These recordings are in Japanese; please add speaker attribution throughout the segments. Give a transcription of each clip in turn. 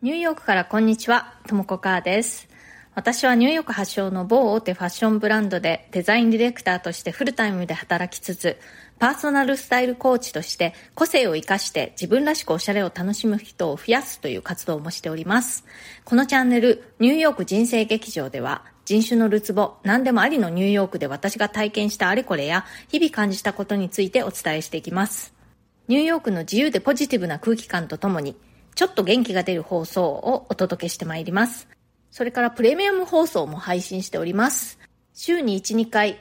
Speaker 1: ニューヨークからこんにちは、ともこかーです。私はニューヨーク発祥の某大手ファッションブランドでデザインディレクターとしてフルタイムで働きつつ、パーソナルスタイルコーチとして個性を活かして自分らしくおしゃれを楽しむ人を増やすという活動もしております。このチャンネル、ニューヨーク人生劇場では人種のるつぼ、何でもありのニューヨークで私が体験したあれこれや日々感じたことについてお伝えしていきます。ニューヨークの自由でポジティブな空気感とともにちょっと元気が出る放送をお届けしてまいります。それからプレミアム放送も配信しております。週に1、2回、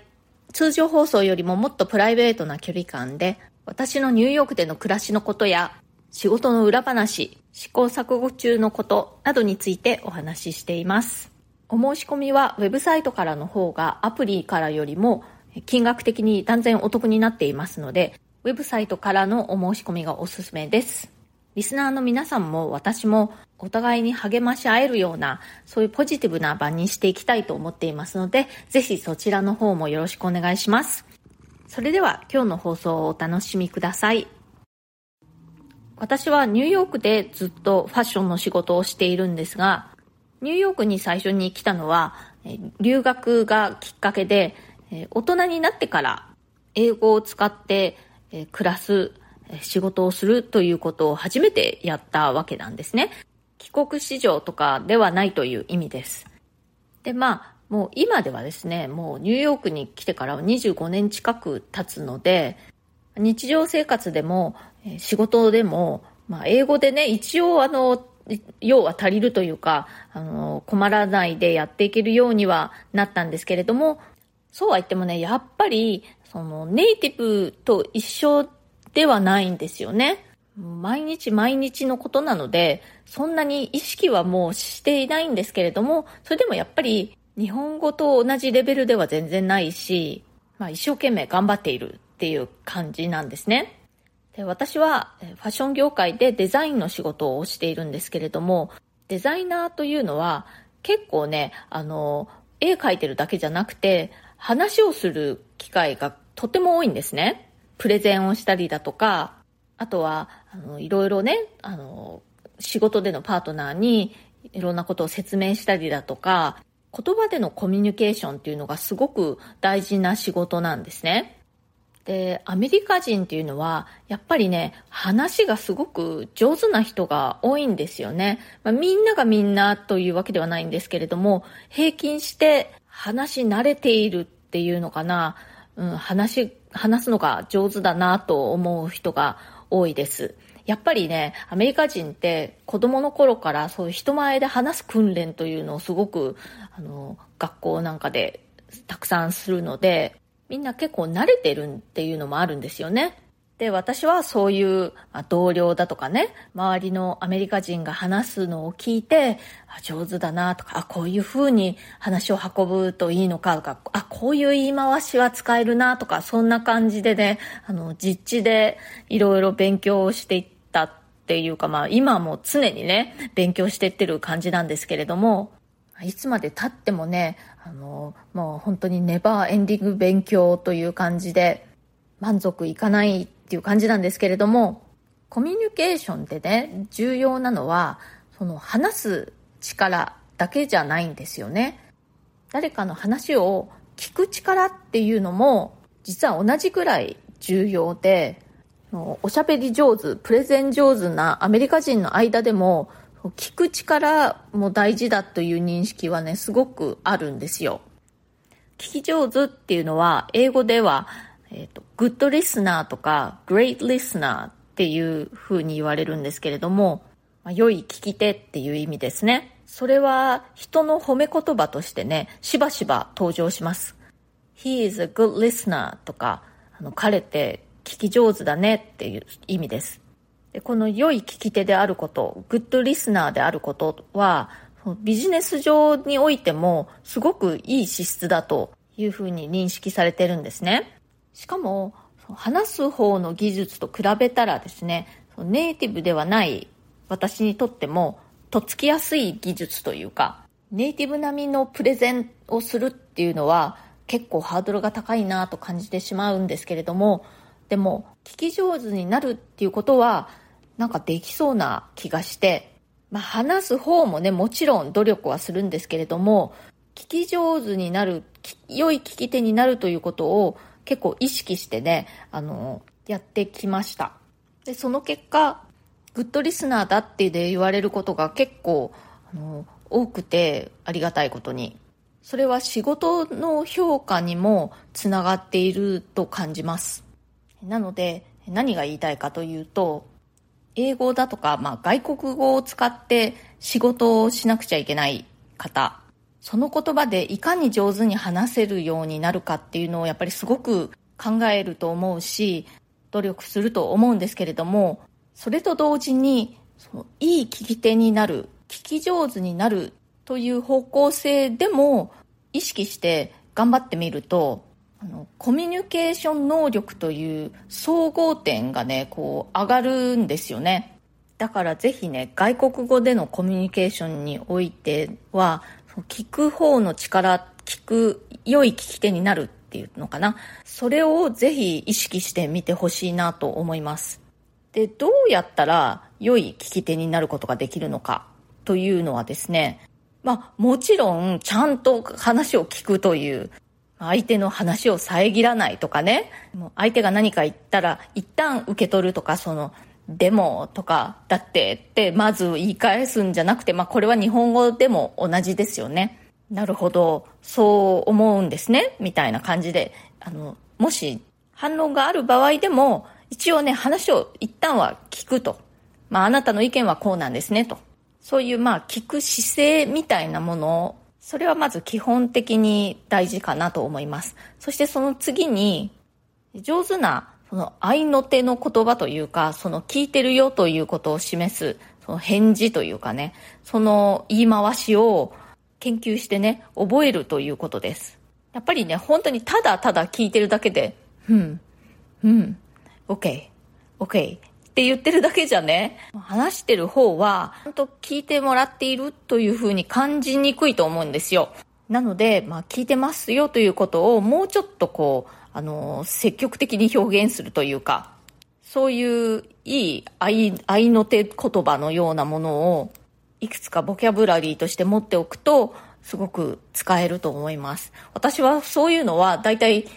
Speaker 1: 通常放送よりももっとプライベートな距離感で、私のニューヨークでの暮らしのことや、仕事の裏話、試行錯誤中のことなどについてお話ししています。お申し込みはウェブサイトからの方がアプリからよりも金額的に断然お得になっていますので、ウェブサイトからのお申し込みがおすすめです。リスナーの皆さんも私もお互いに励まし合えるような、そういうポジティブな場にしていきたいと思っていますので、ぜひそちらの方もよろしくお願いします。それでは今日の放送をお楽しみください。私はニューヨークでずっとファッションの仕事をしているんですが、ニューヨークに最初に来たのは、留学がきっかけで、大人になってから英語を使って暮らす仕事をするということを初めてやったわけなんですね。帰国子女とかではないという意味です。で、まあ、もう今ではですね、もうニューヨークに来てから25年近く経つので、日常生活でも仕事でも、まあ、英語でね、一応あの、用は足りるというか、あの、困らないでやっていけるようにはなったんですけれども、そうは言ってもね、やっぱり、そのネイティブと一緒ではないんですよね。毎日毎日のことなので、そんなに意識はもうしていないんですけれども、それでもやっぱり日本語と同じレベルでは全然ないし、まあ一生懸命頑張っているっていう感じなんですね。で私はファッション業界でデザインの仕事をしているんですけれども、デザイナーというのは結構ね、あの、絵描いてるだけじゃなくて、話をする機会がとても多いんですね。プレゼンをしたりだとか、あとは、あの、いろいろね、あの、仕事でのパートナーにいろんなことを説明したりだとか、言葉でのコミュニケーションっていうのがすごく大事な仕事なんですね。で、アメリカ人っていうのは、やっぱりね、話がすごく上手な人が多いんですよね。まあ、みんながみんなというわけではないんですけれども、平均して話し慣れているっていうのかな。うん、話、話すのが上手だなと思う人が多いです。やっぱりね、アメリカ人って子供の頃からそういう人前で話す訓練というのをすごく、あの、学校なんかでたくさんするので、みんな結構慣れてるっていうのもあるんですよね。で、私はそういう、同僚だとかね、周りのアメリカ人が話すのを聞いて、あ上手だなとか、あ、こういう風に話を運ぶといいのかとか、あ、こういう言い回しは使えるなとか、そんな感じでね、あの、実地でいろいろ勉強をしていったっていうか、まあ、今も常にね、勉強していってる感じなんですけれども、いつまで経ってもね、あの、もう本当にネバーエンディング勉強という感じで、満足いかないっていう感じなんですけれども、コミュニケーションでね、重要なのは、その話す力だけじゃないんですよね。誰かの話を聞く力っていうのも、実は同じくらい重要で、おしゃべり上手、プレゼン上手なアメリカ人の間でも、聞く力も大事だという認識はね、すごくあるんですよ。聞き上手っていうのは、英語ではえっ、ー、と、グッドリスナーとか、グレートリスナーっていう風に言われるんですけれども、まあ、良い聞き手っていう意味ですね。それは人の褒め言葉としてね、しばしば登場します。He is a good listener とか、あの、彼って聞き上手だねっていう意味です。でこの良い聞き手であること、グッドリスナーであることは、ビジネス上においてもすごくいい資質だというふうに認識されてるんですね。しかも、話す方の技術と比べたらですね、ネイティブではない私にとっても、とっつきやすい技術というか、ネイティブ並みのプレゼンをするっていうのは結構ハードルが高いなと感じてしまうんですけれども、でも聞き上手になるっていうことはなんかできそうな気がして、まあ、話す方もね、もちろん努力はするんですけれども、聞き上手になる、良い聞き手になるということを結構意識してね、あの、やってきました。で、その結果、グッドリスナーだってで言われることが結構、あの、多くてありがたいことに。それは仕事の評価にもつながっていると感じます。なので、何が言いたいかというと、英語だとか、まあ、外国語を使って仕事をしなくちゃいけない方、その言葉でいかに上手に話せるようになるかっていうのをやっぱりすごく考えると思うし、努力すると思うんですけれども、それと同時に、そのいい聞き手になる、聞き上手になるという方向性でも意識して頑張ってみると、あのコミュニケーション能力という総合点がねこう上がるんですよね。だからぜひね外国語でのコミュニケーションにおいては聞く方の力聞く良い聞き手になるっていうのかな。それをぜひ意識してみてほしいなと思います。でどうやったら良い聞き手になることができるのかというのはですね。まあもちろんちゃんと話を聞くという相手の話を遮らないとかね、もう相手が何か言ったら一旦受け取るとか、その、でもとか、だってってまず言い返すんじゃなくて、まあこれは日本語でも同じですよね。なるほど、そう思うんですね、みたいな感じで、あの、もし反論がある場合でも、一応ね、話を一旦は聞くと。まああなたの意見はこうなんですね、と。そういうまあ聞く姿勢みたいなものをそれはまず基本的に大事かなと思います。そしてその次に、上手なその愛の手の言葉というか、その聞いてるよということを示す、その返事というかね、その言い回しを研究してね、覚えるということです。やっぱりね、本当にただただ聞いてるだけで、うん、うん、OK、OK って言ってるだけじゃね、話してる方は、ちゃんと聞いてもらっているというふうに感じにくいと思うんですよ。なので、まあ、聞いてますよということをもうちょっとこう、あの、積極的に表現するというか、そういういい愛愛の手言葉のようなものを、いくつかボキャブラリーとして持っておくと、すごく使えると思います。私はそういうのは大体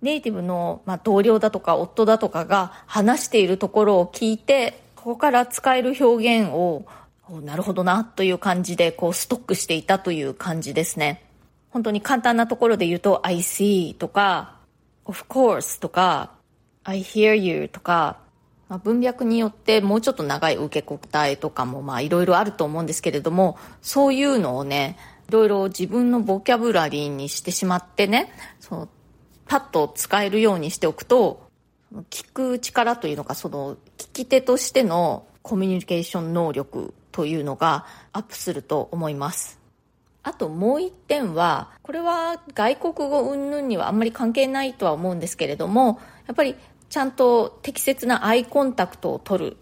Speaker 1: ネイティブの、まあ、同僚だとか夫だとかが話しているところを聞いて、ここから使える表現を、なるほどなという感じで、こう、ストックしていたという感じですね。本当に簡単なところで言うと、I see とか、of course とか、I hear you とか、まあ、文脈によってもうちょっと長い受け答えとかもまあいろいろあると思うんですけれども、そういうのをね、いろいろ自分のボキャブラリーにしてしまってね、そのパッと使えるようにしておくと、聞く力というのか、その聞き手としてのコミュニケーション能力というのがアップすると思います。あともう一点は、これは外国語云々にはあんまり関係ないとは思うんですけれども、やっぱりちゃんと適切なアイコンタクトを取る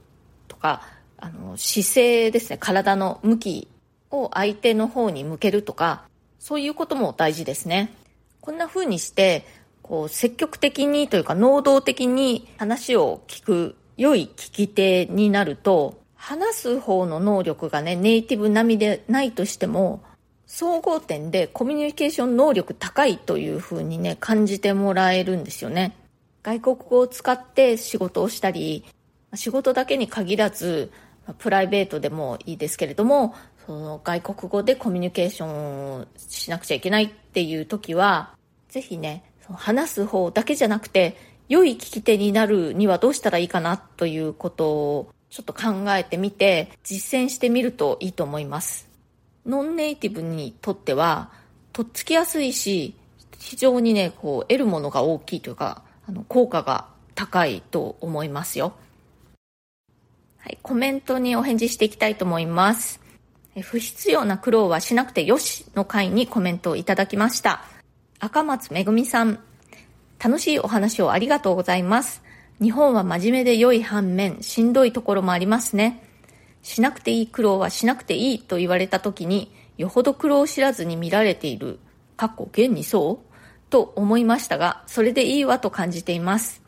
Speaker 1: とか、あの姿勢ですね、体の向きを相手の方に向けるとか、そういうことも大事ですね。こんな風にしてこう積極的にというか能動的に話を聞く良い聞き手になると話す方の能力がねネイティブ並みでないとしても総合点でコミュニケーション能力高いというふうにね感じてもらえるんですよね外国語を使って仕事をしたり仕事だけに限らずプライベートでもいいですけれどもその外国語でコミュニケーションをしなくちゃいけないっていう時はぜひね話す方だけじゃなくて、良い聞き手になるにはどうしたらいいかなということをちょっと考えてみて実践してみるといいと思います。ノンネイティブにとっては、とっつきやすいし、非常にね、こう、得るものが大きいというか、あの、効果が高いと思いますよ。はい、コメントにお返事していきたいと思います。不必要な苦労はしなくてよしの回にコメントをいただきました。赤松めぐみさん。楽しいお話をありがとうございます。日本は真面目で良い反面、しんどいところもありますね。しなくていい苦労はしなくていいと言われた時に、よほど苦労を知らずに見られている、かっこ現にそう？と思いましたが、それでいいわと感じています。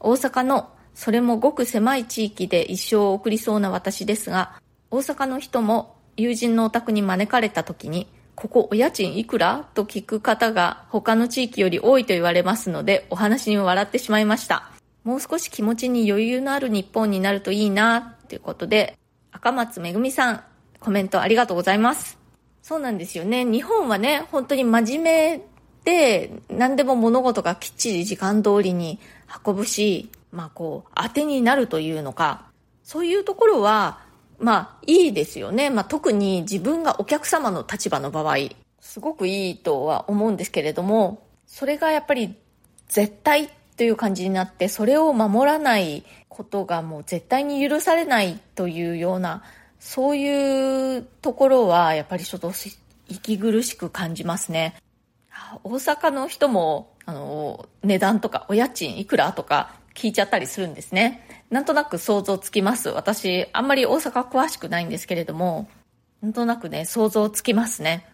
Speaker 1: 大阪の、それもごく狭い地域で一生を送りそうな私ですが、大阪の人も友人のお宅に招かれた時に、ここお家賃いくら？と聞く方が他の地域より多いと言われますので、お話に笑ってしまいました。もう少し気持ちに余裕のある日本になるといいな、ということで、赤松めぐみさん、コメントありがとうございます。そうなんですよね。日本はね、本当に真面目で、何でも物事がきっちり時間通りに運ぶし、まあこう、当てになるというのか、そういうところは、まあいいですよね。まあ特に自分がお客様の立場の場合、すごくいいとは思うんですけれども、それがやっぱり絶対という感じになって、それを守らないことがもう絶対に許されないというような、そういうところはやっぱりちょっと息苦しく感じますね。大阪の人も、あの、値段とかお家賃いくらとか聞いちゃったりするんですね。なんとなく想像つきます。私、あんまり大阪詳しくないんですけれども、なんとなくね、想像つきますね。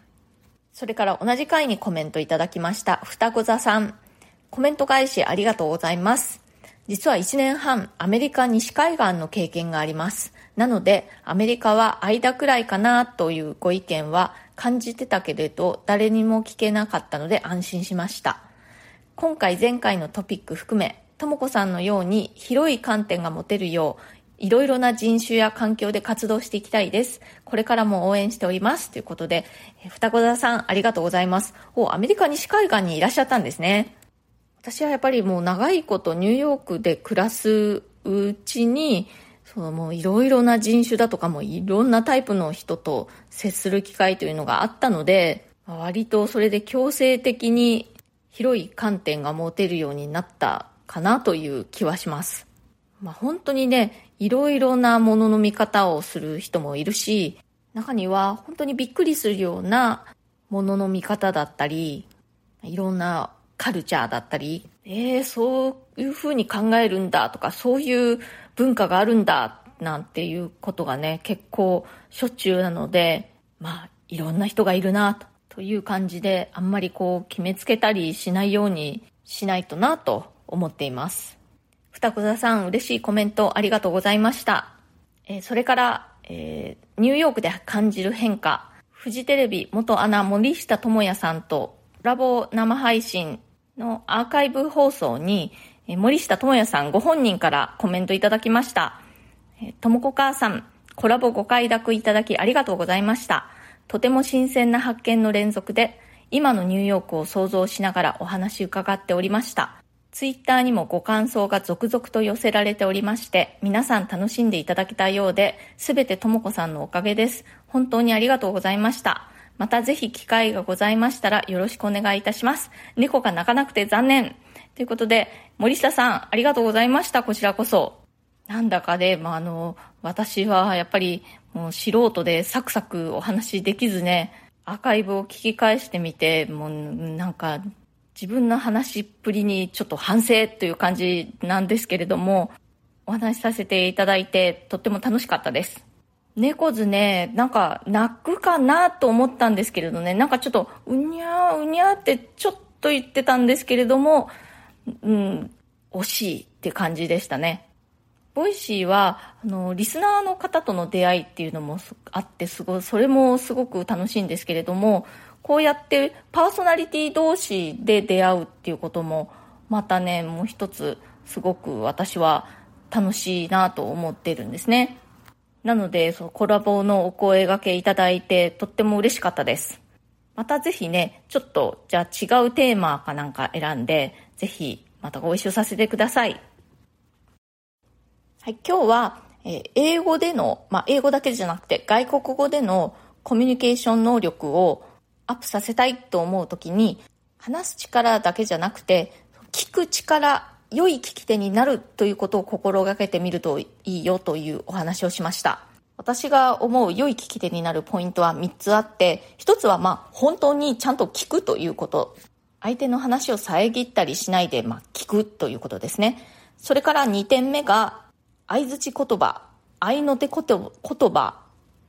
Speaker 1: それから同じ回にコメントいただきました、双子座さん。コメント返しありがとうございます。実は1年半、アメリカ西海岸の経験があります。なので、アメリカは間くらいかなというご意見は感じてたけれど、誰にも聞けなかったので安心しました。今回前回のトピック含め、ともこさんのように広い観点が持てるよう、いろいろな人種や環境で活動していきたいです。これからも応援しております。ということで、双子座さんありがとうございます。お、アメリカ西海岸にいらっしゃったんですね。私はやっぱりもう長いことニューヨークで暮らすうちに、そのもういろいろな人種だとかもいろんなタイプの人と接する機会というのがあったので、割とそれで強制的に広い観点が持てるようになったかなという気はします。まあ、本当にね、いろいろなものの見方をする人もいるし、中には本当にびっくりするようなものの見方だったり、いろんなカルチャーだったり、えー、そういう風に考えるんだとか、そういう文化があるんだなんていうことがね、結構しょっちゅうなので、まあ、いろんな人がいるなという感じで、あんまりこう決めつけたりしないようにしないとなと思っています。二子座さん、嬉しいコメントありがとうございました。えー、それから、えー、ニューヨークで感じる変化、フジテレビ元アナ森下智也さんとラボ生配信のアーカイブ放送に、森下智也さんご本人からコメントいただきました。ともこ母さん、コラボご快諾いただきありがとうございました。とても新鮮な発見の連続で、今のニューヨークを想像しながらお話伺っておりました。ツイッターにもご感想が続々と寄せられておりまして、皆さん楽しんでいただけたようで、すべてともこさんのおかげです。本当にありがとうございました。またぜひ機会がございましたらよろしくお願いいたします。猫が鳴かなくて残念。ということで、森下さん、ありがとうございました。こちらこそ。なんだかで、まあ、あの、私はやっぱりもう素人でサクサクお話できずね、アーカイブを聞き返してみて、もうなんか自分の話っぷりにちょっと反省という感じなんですけれども、お話しさせていただいてとっても楽しかったです。猫図ね、なんか泣くかなと思ったんですけれどね、なんかちょっとうにゃーうにゃーってちょっと言ってたんですけれども、うん、惜しいって感じでしたね。ボイシーは、あの、リスナーの方との出会いっていうのもあって、すごい、それもすごく楽しいんですけれども、こうやってパーソナリティ同士で出会うっていうこともまたねもう一つすごく私は楽しいなと思ってるんですねなのでそのコラボのお声がけいただいてとっても嬉しかったです。またぜひねちょっとじゃあ違うテーマかなんか選んでぜひまたご一緒させてください。はい今日は、え、英語での、まあ、英語だけじゃなくて外国語でのコミュニケーション能力をアップさせたいと思う時に話す力だけじゃなくて聞く力良い聞き手になるということを心がけてみるといいよというお話をしました。私が思う良い聞き手になるポイントは3つあって1つはまあ本当にちゃんと聞くということ。相手の話を遮ったりしないで、まあ、聞くということですね。それから2点目が相づち言葉愛の手言葉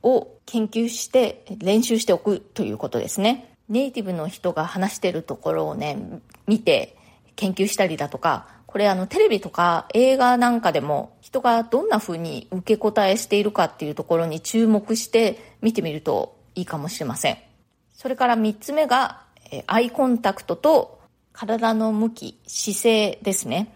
Speaker 1: を研究して練習しておくということですね。ネイティブの人が話しているところをね、見て研究したりだとか、これあのテレビとか映画なんかでも人がどんな風に受け答えしているかっていうところに注目して見てみるといいかもしれません。それから3つ目が、えアイコンタクトと体の向き、姿勢ですね。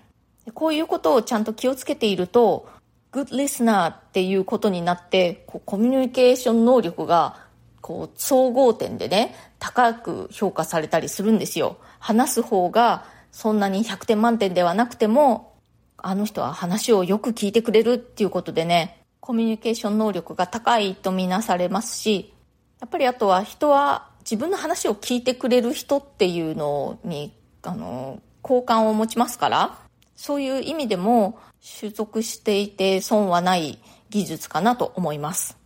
Speaker 1: こういうことをちゃんと気をつけていると、グッドリスナーっていうことになって、こうコミュニケーション能力がこう総合点でね、高く評価されたりするんですよ。話す方がそんなに100点満点ではなくても、あの人は話をよく聞いてくれるっていうことでね、コミュニケーション能力が高いとみなされますし、やっぱりあとは人は自分の話を聞いてくれる人っていうのに、あの、好感を持ちますから、そういう意味でも習得していて損はない技術かなと思います。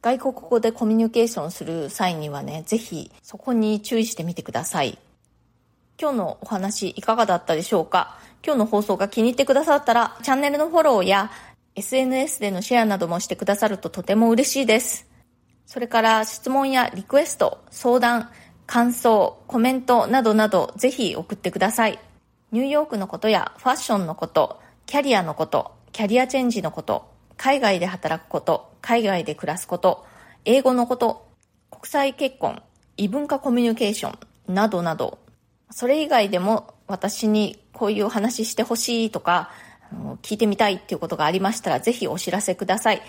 Speaker 1: 外国語でコミュニケーションする際にはね、ぜひそこに注意してみてください。今日のお話いかがだったでしょうか？今日の放送が気に入ってくださったら、チャンネルのフォローや SNS でのシェアなどもしてくださるととても嬉しいです。それから質問やリクエスト、相談、感想、コメントなどなどぜひ送ってください。ニューヨークのことやファッションのこと、キャリアのこと、キャリアチェンジのこと、海外で働くこと、海外で暮らすこと、英語のこと、国際結婚、異文化コミュニケーションなどなど、それ以外でも私にこういうお話してほしいとか、聞いてみたいっていうことがありましたら、ぜひお知らせください。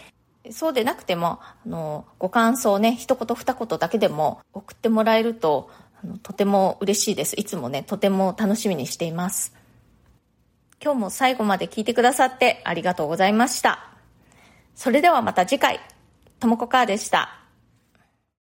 Speaker 1: そうでなくても、あの、ご感想ね、一言二言だけでも送ってもらえると、あのとても嬉しいです。いつもね、とても楽しみにしています。今日も最後まで聞いてくださってありがとうございました。それではまた次回、ともこかーでした。